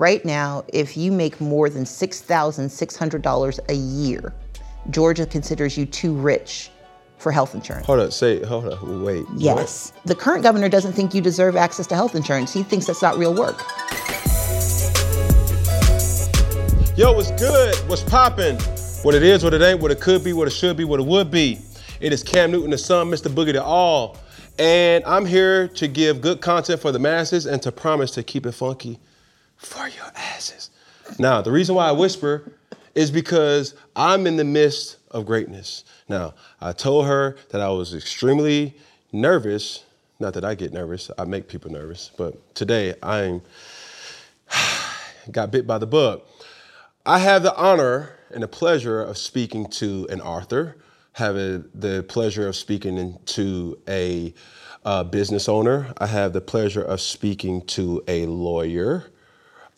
Right now, if you make more than $6,600 a year, Georgia considers you too rich for health insurance. Hold up, say, hold up, wait. Yes. The current governor doesn't think you deserve access to health insurance. He thinks that's not real work. Yo, what's good? What's poppin'? What it is, what it ain't, what it could be, what it should be, what it would be. It is Cam Newton, the son, Mr. Boogie to all. And I'm here to give good content for the masses and to promise to keep it funky for your asses. Now, the reason why I whisper is because I'm in the midst of greatness. Now, I told her that I was extremely nervous. Not that I get nervous, I make people nervous, but today I'm got bit by the bug. I have the honor and the pleasure of speaking to an author, having the pleasure of speaking to a uh, business owner. I have the pleasure of speaking to a lawyer,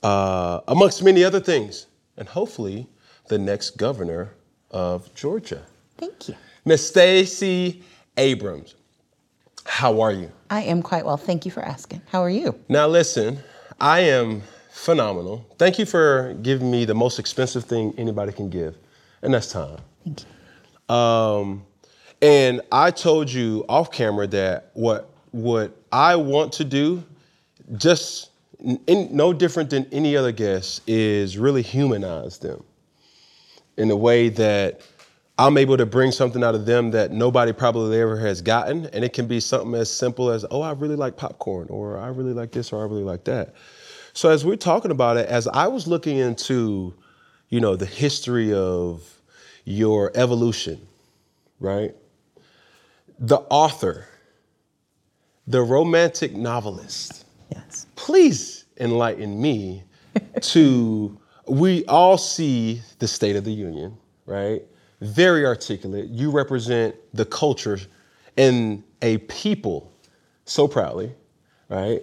uh, amongst many other things, and hopefully the next governor of Georgia. Thank you. Miss Stacey Abrams. How are you? I am quite well. Thank you for asking. How are you? Now, listen, I am phenomenal. Thank you for giving me the most expensive thing anybody can give, and that's time. Thank you. Um, and I told you off camera that what what I want to do, just in, no different than any other guest, is really humanize them in a way that I'm able to bring something out of them that nobody probably ever has gotten. And it can be something as simple as, oh, I really like popcorn, or I really like this, or I really like that. So as we're talking about it, as I was looking into, you know, the history of your evolution, right? The author, the romantic novelist. Please enlighten me to we all see the state of the union, right? Very articulate. You represent the culture and a people so proudly, right?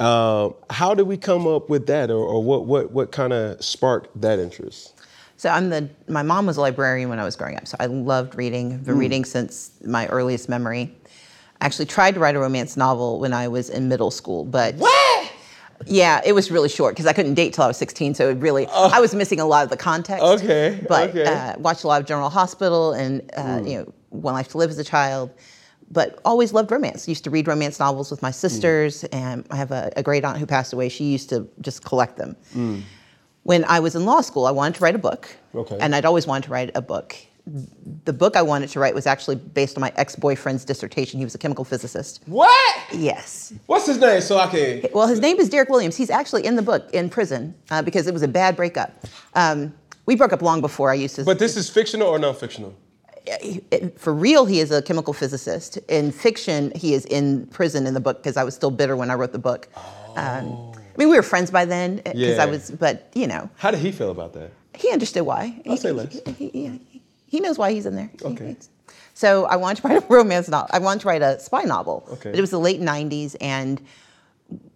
Uh, how did we come up with that, or, or what what what kind of sparked that interest? So I'm the my mom was a librarian when I was growing up, so I loved reading. I've been reading since my earliest memory. I actually tried to write a romance novel when I was in middle school, but What? Yeah, it was really short because I couldn't date till I was 16, so it really I was missing a lot of the context. Okay, but okay. Uh, watched a lot of General Hospital and uh, you know One Life to Live as a child. But always loved romance. Used to read romance novels with my sisters, and I have a, a great aunt who passed away. She used to just collect them. When I was in law school, I wanted to write a book, Okay. and I'd always wanted to write a book. The book I wanted to write was actually based on my ex-boyfriend's dissertation. He was a chemical physicist. What? Yes. What's his name? So I can. Well, his name is Derek Williams. He's actually in the book in prison uh, because it was a bad breakup. Um, we broke up long before I used to. But this is fictional or non-fictional? for real, he is a chemical physicist. In fiction, he is in prison in the book because I was still bitter when I wrote the book. Um, I mean, we were friends by then because Yeah. I was, but you know, How did he feel about that? he understood why. I'll He- say less. He, he, he knows why he's in there. Okay. he's- so I wanted to write a romance novel. I wanted to write a spy novel. Okay. But it was the late '90s, and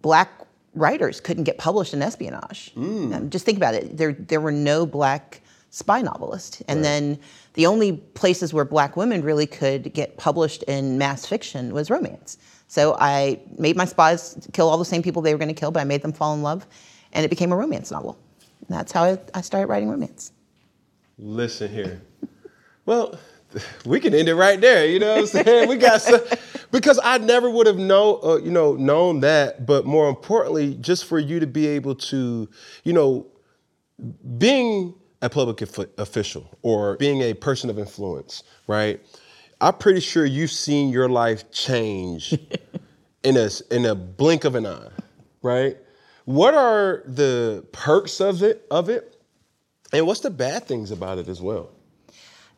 black writers couldn't get published in espionage. Mm. Um, just think about it. There, there were no black spy novelists, and then the only places where black women really could get published in mass fiction was romance. So I made my spies kill all the same people they were going to kill, but I made them fall in love, and it became a romance novel. And that's how I, I started writing romance. Listen here. Well, we can end it right there. You know what I'm saying? We got some, because I never would have know, uh, you know, known that. But more importantly, just for you to be able to, you know, being a public offi- official or being a person of influence, right? I'm pretty sure you've seen your life change in a in a blink of an eye, right? What are the perks of it of it, and what's the bad things about it as well?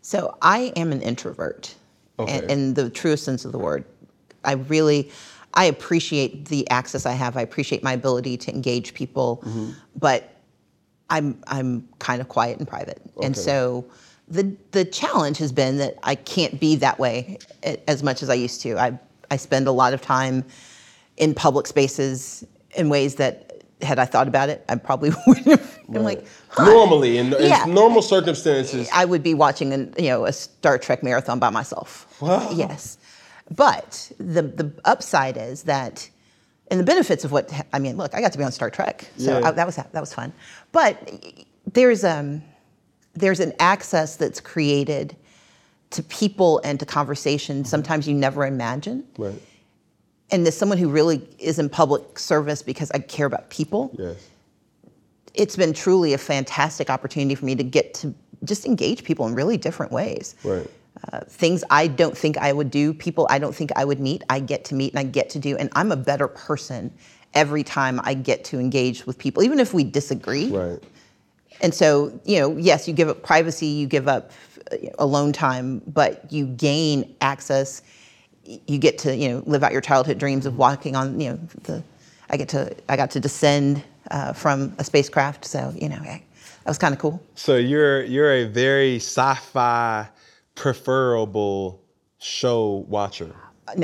So I am an introvert, Okay. in, in the truest sense of the word. I really, I appreciate the access I have. I appreciate my ability to engage people, Mm-hmm. but I'm I'm kind of quiet and private, and so the the challenge has been that I can't be that way as much as I used to. I I spend a lot of time in public spaces in ways that had I thought about it, I probably wouldn't have. I'm like, huh. Normally, in, in normal circumstances, I would be watching an, you know a Star Trek marathon by myself. Wow. Yes, but the the upside is that and the benefits of what I mean. Look, I got to be on Star Trek, so Yeah. I, that was that was fun. But there's um there's an access that's created to people and to conversation sometimes you never imagine. Right. And as someone who really is in public service because I care about people, Yes. it's been truly a fantastic opportunity for me to get to just engage people in really different ways. Right. Uh, things I don't think I would do, people I don't think I would meet, I get to meet and I get to do. And I'm a better person every time I get to engage with people, even if we disagree. Right. And so, you know, yes, you give up privacy, you give up uh, alone time, but you gain access. You get to, you know, live out your childhood dreams of walking on, you know, the. I get to, I got to descend uh, from a spacecraft, so you know, that was kind of cool. So you're you're a very sci-fi preferable show watcher.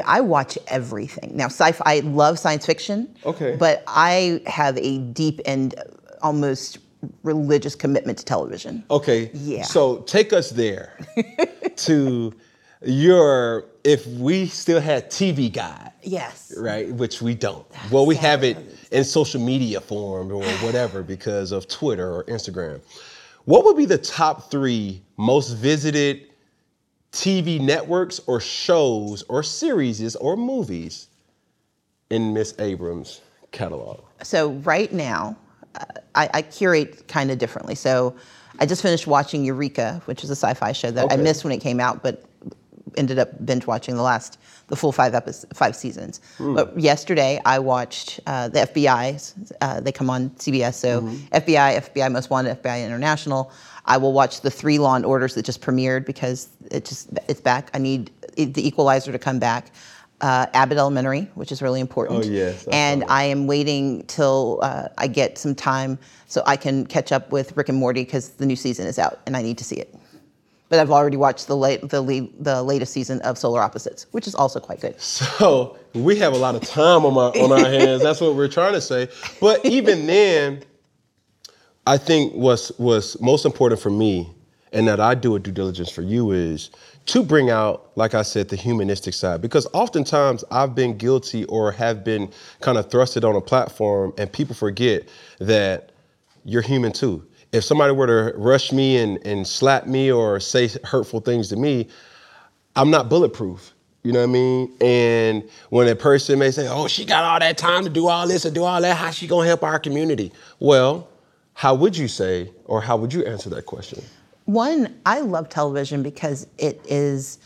I watch everything now. Sci-fi. I love science fiction. Okay. But I have a deep and almost religious commitment to television. Okay. Yeah. So take us there to your if we still had TV guide, Yes. right? Which we don't. Well, we have it in social media form or whatever because of Twitter or Instagram. What would be the top three most visited TV networks or shows or series or movies in Miss Abrams' catalog? So right now, uh, I, I curate kind of differently. So I just finished watching Eureka, which is a sci-fi show that I missed when it came out, but ended up binge watching the last the full five episodes, five seasons. But yesterday I watched uh, the FBI. Uh, they come on CBS. So FBI, FBI Most Wanted, FBI International. I will watch the three Law and Orders that just premiered because it just it's back. I need the Equalizer to come back. Uh, Abbott Elementary, which is really important. Oh, yes, and. I am waiting till uh, I get some time so I can catch up with Rick and Morty because the new season is out and I need to see it. But I've already watched the late, the, le- the latest season of Solar Opposites, which is also quite good. So we have a lot of time on my on our hands. That's what we're trying to say. But even then, I think what's what's most important for me, and that I do a due diligence for you is to bring out, like I said, the humanistic side. Because oftentimes I've been guilty or have been kind of thrusted on a platform, and people forget that you're human too. If somebody were to rush me and, and slap me or say hurtful things to me, I'm not bulletproof. You know what I mean? And when a person may say, "Oh, she got all that time to do all this and do all that, how she gonna help our community?" Well, how would you say, or how would you answer that question? One, I love television because it is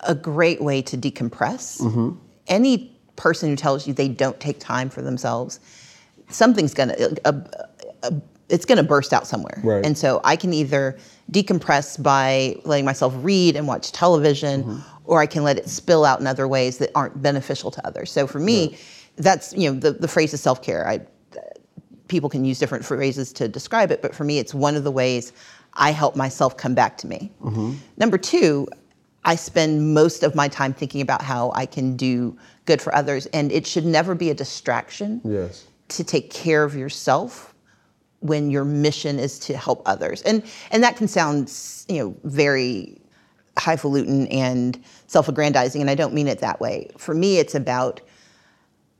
a great way to decompress. Mm-hmm. Any person who tells you they don't take time for themselves, something's gonna, a, a, it's gonna burst out somewhere. Right. And so I can either decompress by letting myself read and watch television, mm-hmm. or I can let it spill out in other ways that aren't beneficial to others. So for me, that's you know the, the phrase is self care. I people can use different phrases to describe it, but for me, it's one of the ways I help myself come back to me. Mm-hmm. Number two, I spend most of my time thinking about how I can do good for others, and it should never be a distraction Yes. to take care of yourself when your mission is to help others. And and that can sound, you know, very highfalutin and self-aggrandizing, and I don't mean it that way. For me, it's about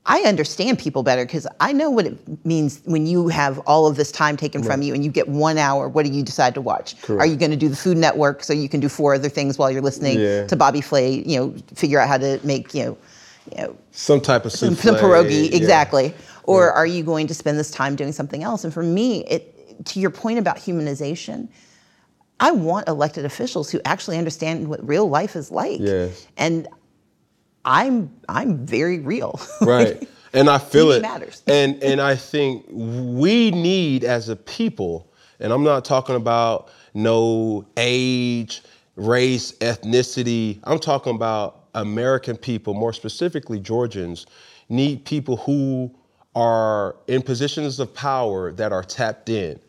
I understand people better because I know what it means when you have all of this time taken from you and you get one hour. What do you decide to watch? Are you going to do the Food Network so you can do four other things while you're listening Yeah. to Bobby Flay? You know, figure out how to make you know, you know Some type of some, some pierogi, yeah. exactly. Or are you going to spend this time doing something else? And for me, it to your point about humanization, I want elected officials who actually understand what real life is like. Yes. And I'm I'm very real. Right. And I feel it. matters. And and I think we need as a people, and I'm not talking about no age, race, ethnicity. I'm talking about American people, more specifically Georgians, need people who are in positions of power that are tapped in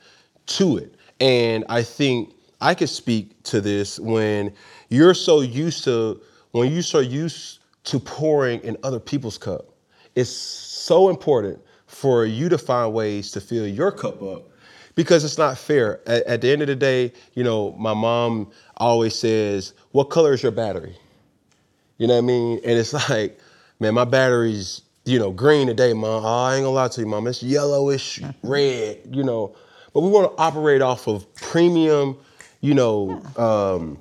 to it. And I think I could speak to this when you're so used to when you're so used to pouring in other people's cup. It's so important for you to find ways to fill your cup up because it's not fair. At, at the end of the day, you know, my mom always says, "What color is your battery?" You know what I mean? And it's like, man, my battery's you know, green today, mom. Oh, I ain't gonna lie to you, mom. It's yellowish red, you know. But we want to operate off of premium, you know, um,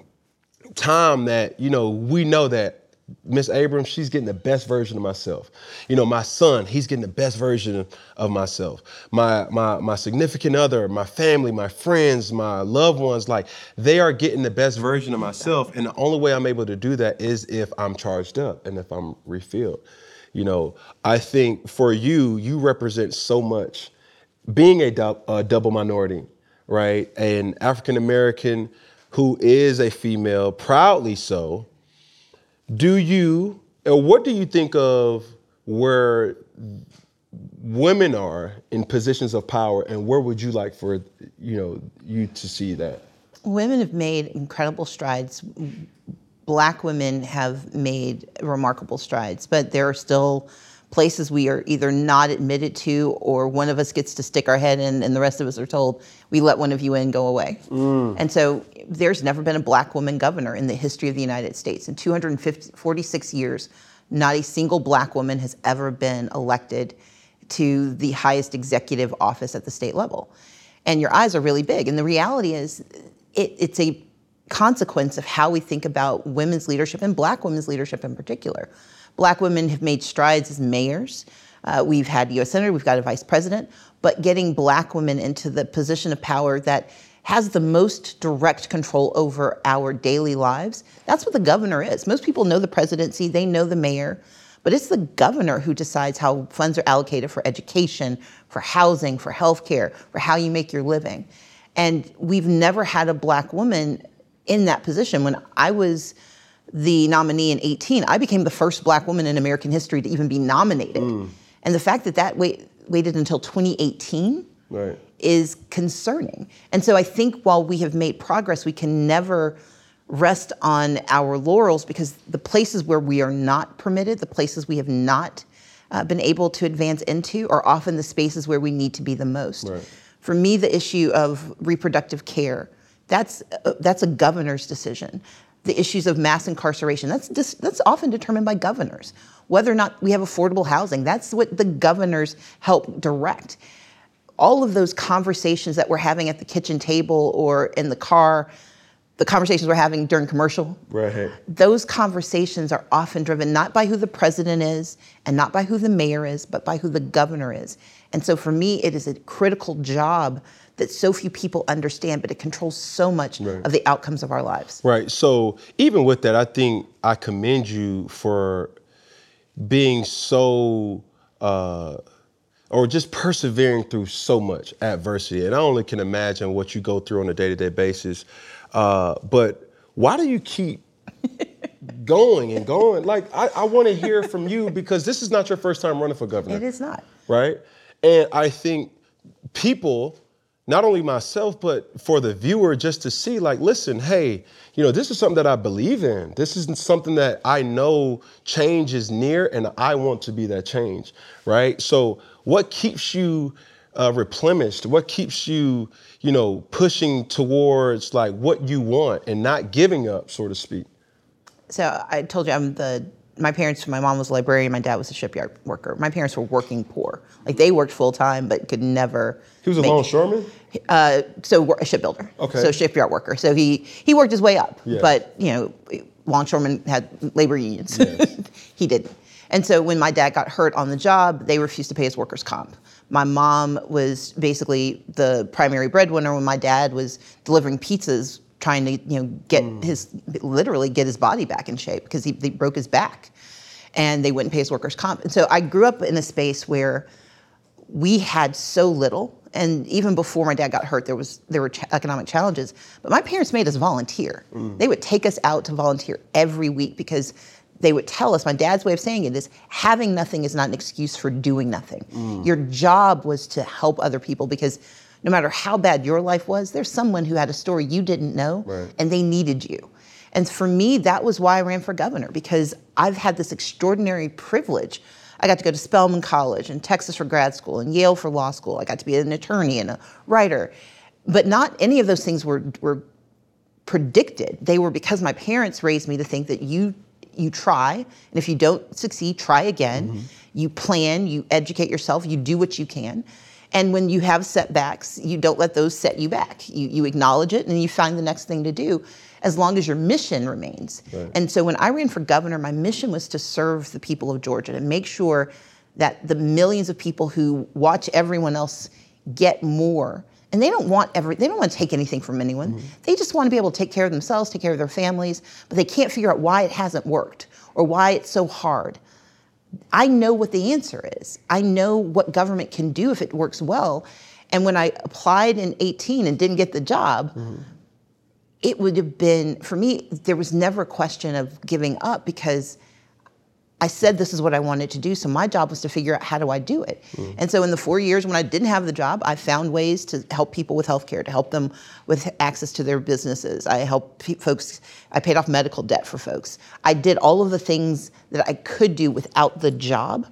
time that you know we know that Miss Abrams, she's getting the best version of myself. You know, my son, he's getting the best version of myself. My my my significant other, my family, my friends, my loved ones, like they are getting the best version of myself. And the only way I'm able to do that is if I'm charged up and if I'm refilled. You know, I think for you, you represent so much. Being a, du- a double minority, right? An African American who is a female, proudly so do you or what do you think of where women are in positions of power and where would you like for you know you to see that women have made incredible strides black women have made remarkable strides but there are still places we are either not admitted to or one of us gets to stick our head in and the rest of us are told we let one of you in go away. Mm. and so there's never been a black woman governor in the history of the united states. In 246 years not a single black woman has ever been elected to the highest executive office at the state level. And your eyes are really big. And the reality is it, it's a consequence of how we think about women's leadership and black women's leadership in particular Black women have made strides as mayors. Uh, we've had a U.S. Senator, we've got a vice president, but getting black women into the position of power that has the most direct control over our daily lives, that's what the governor is. Most people know the presidency, they know the mayor, but it's the governor who decides how funds are allocated for education, for housing, for healthcare, for how you make your living. And we've never had a black woman in that position. When I was the nominee in 18, I became the first black woman in American history to even be nominated. Mm. And the fact that that wait, waited until 2018 right. is concerning. And so I think while we have made progress, we can never rest on our laurels because the places where we are not permitted, the places we have not uh, been able to advance into, are often the spaces where we need to be the most. Right. For me, the issue of reproductive care, that's, uh, that's a governor's decision the issues of mass incarceration. That's, dis- that's often determined by governors. Whether or not we have affordable housing, that's what the governors help direct. All of those conversations that we're having at the kitchen table or in the car, the conversations we're having during commercial, right. those conversations are often driven not by who the president is and not by who the mayor is, but by who the governor is. And so for me, it is a critical job that so few people understand, but it controls so much right. of the outcomes of our lives. Right. So even with that, I think I commend you for being so. Uh, or just persevering through so much adversity. And I only can imagine what you go through on a day to day basis. Uh, but why do you keep going and going? Like, I, I want to hear from you because this is not your first time running for governor. It is not. Right? And I think people not only myself, but for the viewer just to see, like, listen, hey, you know, this is something that I believe in. This is something that I know change is near and I want to be that change, right? So, what keeps you uh, replenished? What keeps you, you know, pushing towards like what you want and not giving up, so to speak? So, I told you I'm the my parents, my mom was a librarian, my dad was a shipyard worker. My parents were working poor. Like they worked full time, but could never. He was a longshoreman. Uh, so a shipbuilder. Okay. So shipyard worker. So he he worked his way up, yeah. but you know, longshoremen had labor unions. Yes. he didn't. And so when my dad got hurt on the job, they refused to pay his workers' comp. My mom was basically the primary breadwinner when my dad was delivering pizzas trying to you know get mm. his literally get his body back in shape because he, he, broke his back and they wouldn't pay his workers comp and so i grew up in a space where we had so little and even before my dad got hurt there was there were ch- economic challenges but my parents made us volunteer mm. they would take us out to volunteer every week because they would tell us my dad's way of saying it is having nothing is not an excuse for doing nothing mm. your job was to help other people because no matter how bad your life was, there's someone who had a story you didn't know right. and they needed you. And for me, that was why I ran for governor because I've had this extraordinary privilege. I got to go to Spelman College and Texas for grad school and Yale for law school. I got to be an attorney and a writer. But not any of those things were, were predicted. They were because my parents raised me to think that you you try, and if you don't succeed, try again. Mm-hmm. You plan, you educate yourself, you do what you can. And when you have setbacks, you don't let those set you back. You, you acknowledge it and you find the next thing to do as long as your mission remains. Right. And so when I ran for governor, my mission was to serve the people of Georgia, and make sure that the millions of people who watch everyone else get more and they don't want every they don't want to take anything from anyone mm-hmm. they just want to be able to take care of themselves take care of their families but they can't figure out why it hasn't worked or why it's so hard i know what the answer is i know what government can do if it works well and when i applied in 18 and didn't get the job mm-hmm. it would have been for me there was never a question of giving up because I said this is what I wanted to do, so my job was to figure out how do I do it. Mm. And so in the four years when I didn't have the job, I found ways to help people with healthcare, to help them with access to their businesses. I helped folks. I paid off medical debt for folks. I did all of the things that I could do without the job.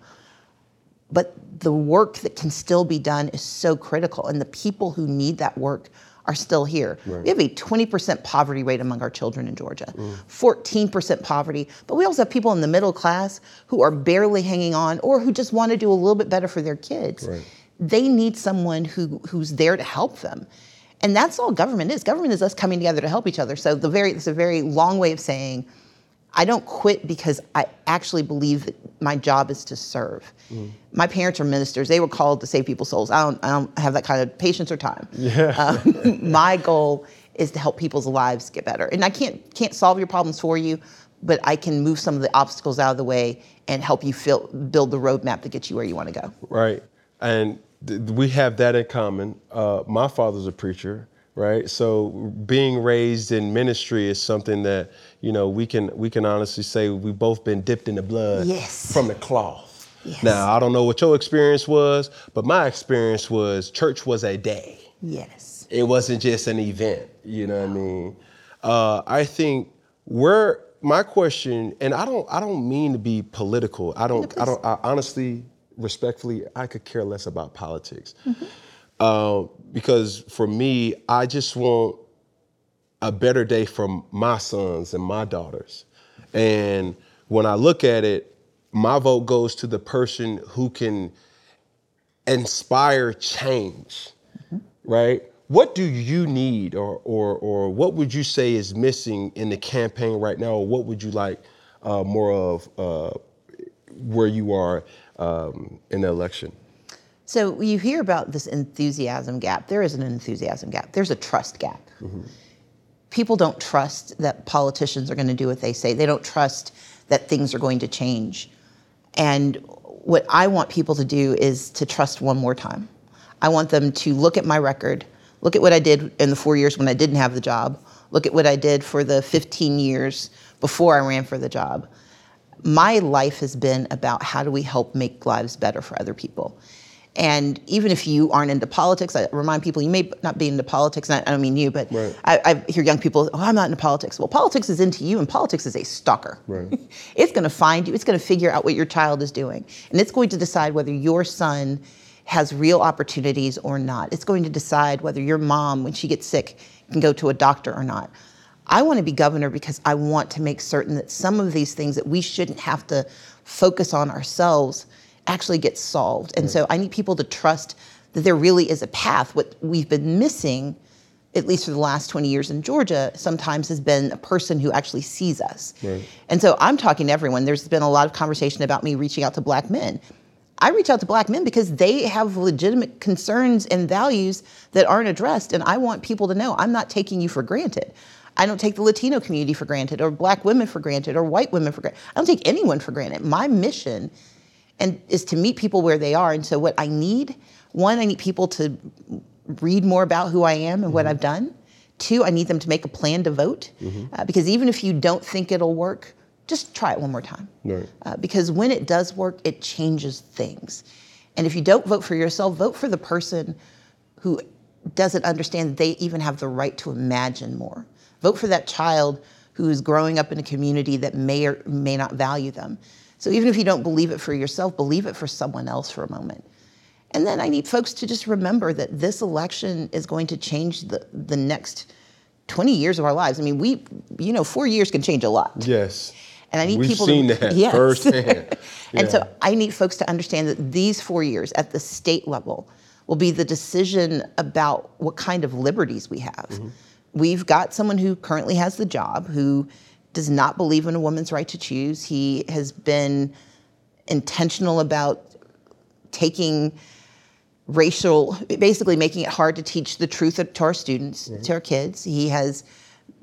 But the work that can still be done is so critical, and the people who need that work are still here. Right. We have a 20% poverty rate among our children in Georgia, mm. 14% poverty, but we also have people in the middle class who are barely hanging on or who just want to do a little bit better for their kids. Right. They need someone who, who's there to help them. And that's all government is. Government is us coming together to help each other. So the very it's a very long way of saying I don't quit because I actually believe that my job is to serve. Mm. My parents are ministers. They were called to save people's souls. I don't, I don't have that kind of patience or time. Yeah. Um, my goal is to help people's lives get better. And I can't, can't solve your problems for you, but I can move some of the obstacles out of the way and help you feel, build the roadmap that gets you where you want to go. Right. And th- we have that in common. Uh, my father's a preacher right? So being raised in ministry is something that you know we can we can honestly say we've both been dipped in the blood yes. from the cloth. Yes. Now I don't know what your experience was, but my experience was church was a day. Yes. It wasn't just an event. You know what I mean? Uh, I think where my question, and I don't I don't mean to be political. I don't I don't I honestly, respectfully, I could care less about politics. Mm-hmm. Uh, because for me, I just want a better day for my sons and my daughters. And when I look at it, my vote goes to the person who can inspire change, mm-hmm. right? What do you need, or, or, or what would you say is missing in the campaign right now, or what would you like uh, more of uh, where you are um, in the election? So you hear about this enthusiasm gap. There is an enthusiasm gap. There's a trust gap. Mm-hmm. People don't trust that politicians are going to do what they say. They don't trust that things are going to change. And what I want people to do is to trust one more time. I want them to look at my record, look at what I did in the four years when I didn't have the job, look at what I did for the 15 years before I ran for the job. My life has been about how do we help make lives better for other people. And even if you aren't into politics, I remind people you may not be into politics. And I, don't mean you, but right. I, I, hear young people, oh, I'm not into politics. Well, politics is into you, and politics is a stalker. Right. it's going to find you. It's going to figure out what your child is doing, and it's going to decide whether your son has real opportunities or not. It's going to decide whether your mom, when she gets sick, can go to a doctor or not. I want to be governor because I want to make certain that some of these things that we shouldn't have to focus on ourselves actually gets solved. And so I need people to trust that there really is a path. What we've been missing, at least for the last 20 years in Georgia, sometimes has been a person who actually sees us. Right. And so I'm talking to everyone. There's been a lot of conversation about me reaching out to black men. I reach out to black men because they have legitimate concerns and values that aren't addressed. And I want people to know I'm not taking you for granted. I don't take the Latino community for granted, or black women for granted, or white women for granted. I don't take anyone for granted. My mission and is to meet people where they are. And so what I need, one, I need people to read more about who I am and mm-hmm. what I've done. Two, I need them to make a plan to vote mm-hmm. uh, because even if you don't think it'll work, just try it one more time. Right. Uh, because when it does work, it changes things. And if you don't vote for yourself, vote for the person who doesn't understand that they even have the right to imagine more. Vote for that child who is growing up in a community that may or may not value them. So even if you don't believe it for yourself, believe it for someone else for a moment. And then I need folks to just remember that this election is going to change the, the next 20 years of our lives. I mean, we, you know, four years can change a lot. Yes. And I need We've people seen to that Yes. firsthand. and so I need folks to understand that these four years at the state level will be the decision about what kind of liberties we have. Mm-hmm. We've got someone who currently has the job who does not believe in a woman's right to choose. He has been intentional about taking racial, basically making it hard to teach the truth to our students, mm-hmm. to our kids. He has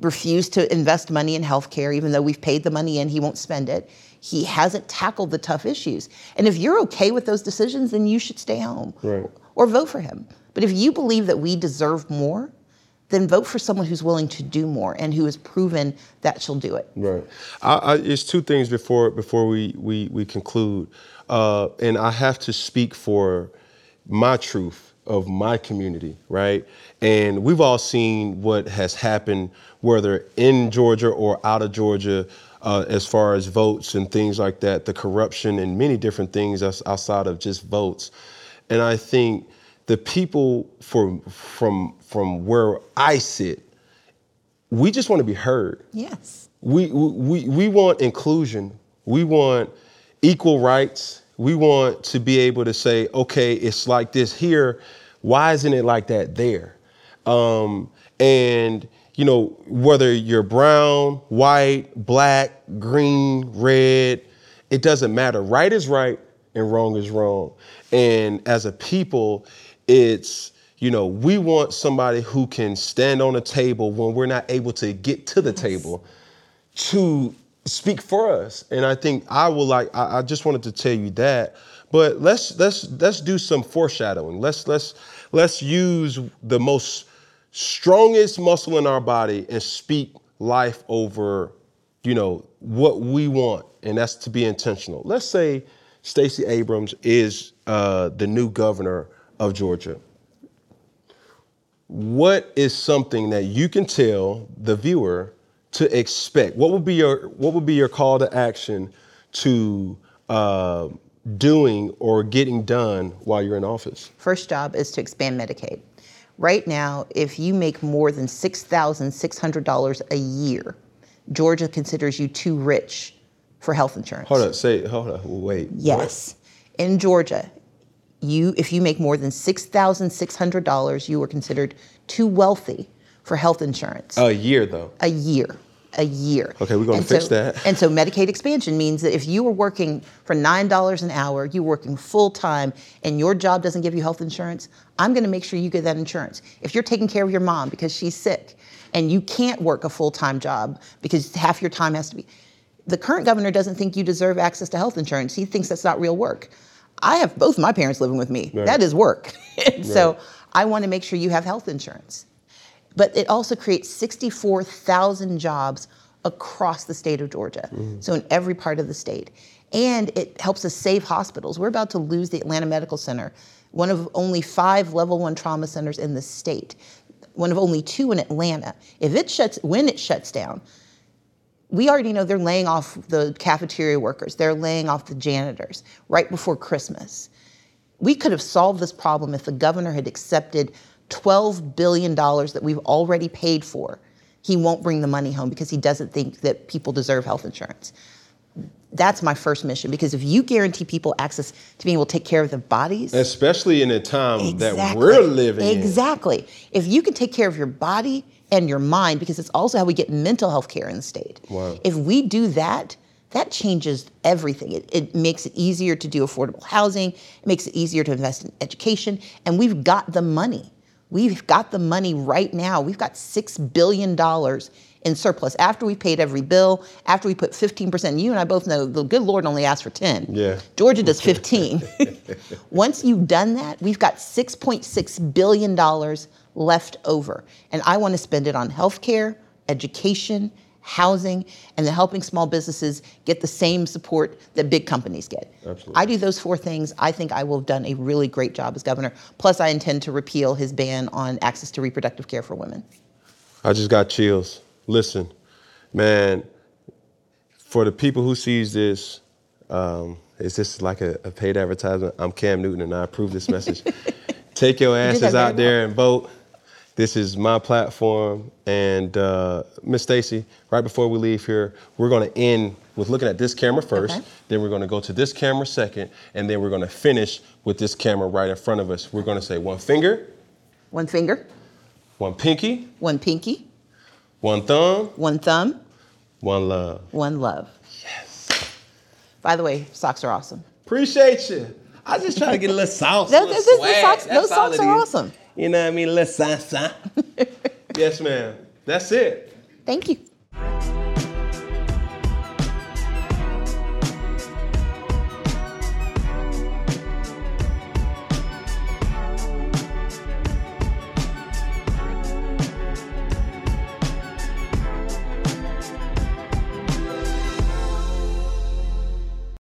refused to invest money in healthcare, even though we've paid the money in, he won't spend it. He hasn't tackled the tough issues. And if you're okay with those decisions, then you should stay home Right. or vote for him. But if you believe that we deserve more, then vote for someone who's willing to do more and who has proven that she'll do it. Right. I, I, it's two things before before we we, we conclude, uh, and I have to speak for my truth of my community, right? And we've all seen what has happened, whether in Georgia or out of Georgia, uh, as far as votes and things like that, the corruption and many different things outside of just votes. And I think the people for, from from where I sit, we just want to be heard Yes. we, we, we want inclusion. We want equal rights. We want to be able to say, okay, it's like this here. Why isn't it like that there? Um, and, you know, whether you're brown, white, black, green, red, it doesn't matter. Right is right and wrong is wrong. And as a people, it's, you know, we want somebody who can stand on a table when we're not able to get to the table to speak for us. And I think I will like I, I just wanted to tell you that. But let's let's let's do some foreshadowing. Let's let's let's use the most strongest muscle in our body and speak life over, you know, what we want, and that's to be intentional. Let's say Stacey Abrams is uh, the new governor of Georgia what is something that you can tell the viewer to expect? What would be your what would be your call to action to uh, doing or getting done while you're in office? First job is to expand Medicaid. Right now, if you make more than $6,600 a year, Georgia considers you too rich for health insurance. Hold on, say hold on, wait. Yes. In Georgia, you if you make more than $6,600, you are considered too wealthy for health insurance. A year though. a year. A year. Okay, we're gonna And fix so- that. And so Medicaid expansion means that if you were working for $9 an hour, you're working full time, and your job doesn't give you health insurance, I'm gonna make sure you get that insurance. If you're taking care of your mom because she's sick and you can't work a full time job because half your time has to be, the current governor doesn't think you deserve access to health insurance. He thinks that's not real work. I have both my parents living with me. Right. That is work. And so I want to make sure you have health insurance. But it also creates 64,000 jobs across the state of Georgia, mm. so in every part of the state. And it helps us save hospitals. We're about to lose the Atlanta Medical Center, one of only five level one trauma centers in the state, one of only two in Atlanta. If it shuts, when it shuts down, we already know they're laying off the cafeteria workers, they're laying off the janitors right before Christmas. We could have solved this problem if the governor had accepted $12 billion that we've already paid for. He won't bring the money home because he doesn't think that people deserve health insurance. That's my first mission because if you guarantee people access to being able to take care of their bodies, Especially in a time that we're living in. Exactly. If you can take care of your body and your mind, because it's also how we get mental health care in the state. Wow. If we do that, that changes everything. It, it makes it easier to do affordable housing, it makes it easier to invest in education, and we've got the money. We've got the money right now. We've got $6 billion in surplus after we paid every bill, after we put 15%. You and I both know the good Lord only asked for 10. Yeah. Georgia does 15. Once you've done that, we've got $6.6 billion left over. And I want to spend it on healthcare, education, housing, and then helping small businesses get the same support that big companies get. Absolutely. I do those four things. I think I will have done a really great job as governor. Plus, I intend to repeal his ban on access to reproductive care for women. I just got chills. Listen, man, for the people who sees this, um, is this like a, a paid advertisement? I'm Cam Newton and I approve this message. Take your asses out there and vote. This is my platform, and uh, Miss Stacey. Right before we leave here, we're going to end with looking at this camera first. Okay. Then we're going to go to this camera second, and then we're going to finish with this camera right in front of us. We're going to say one finger, One finger, one pinky, one pinky, one thumb, one thumb, one love. one love. Yes. By the way, socks are awesome. Appreciate you. I was just trying to get a little sauce. A little this- this- swag. socks- those socks are awesome. You know what I mean? A little sauce. yes, ma'am. That's it. Thank you.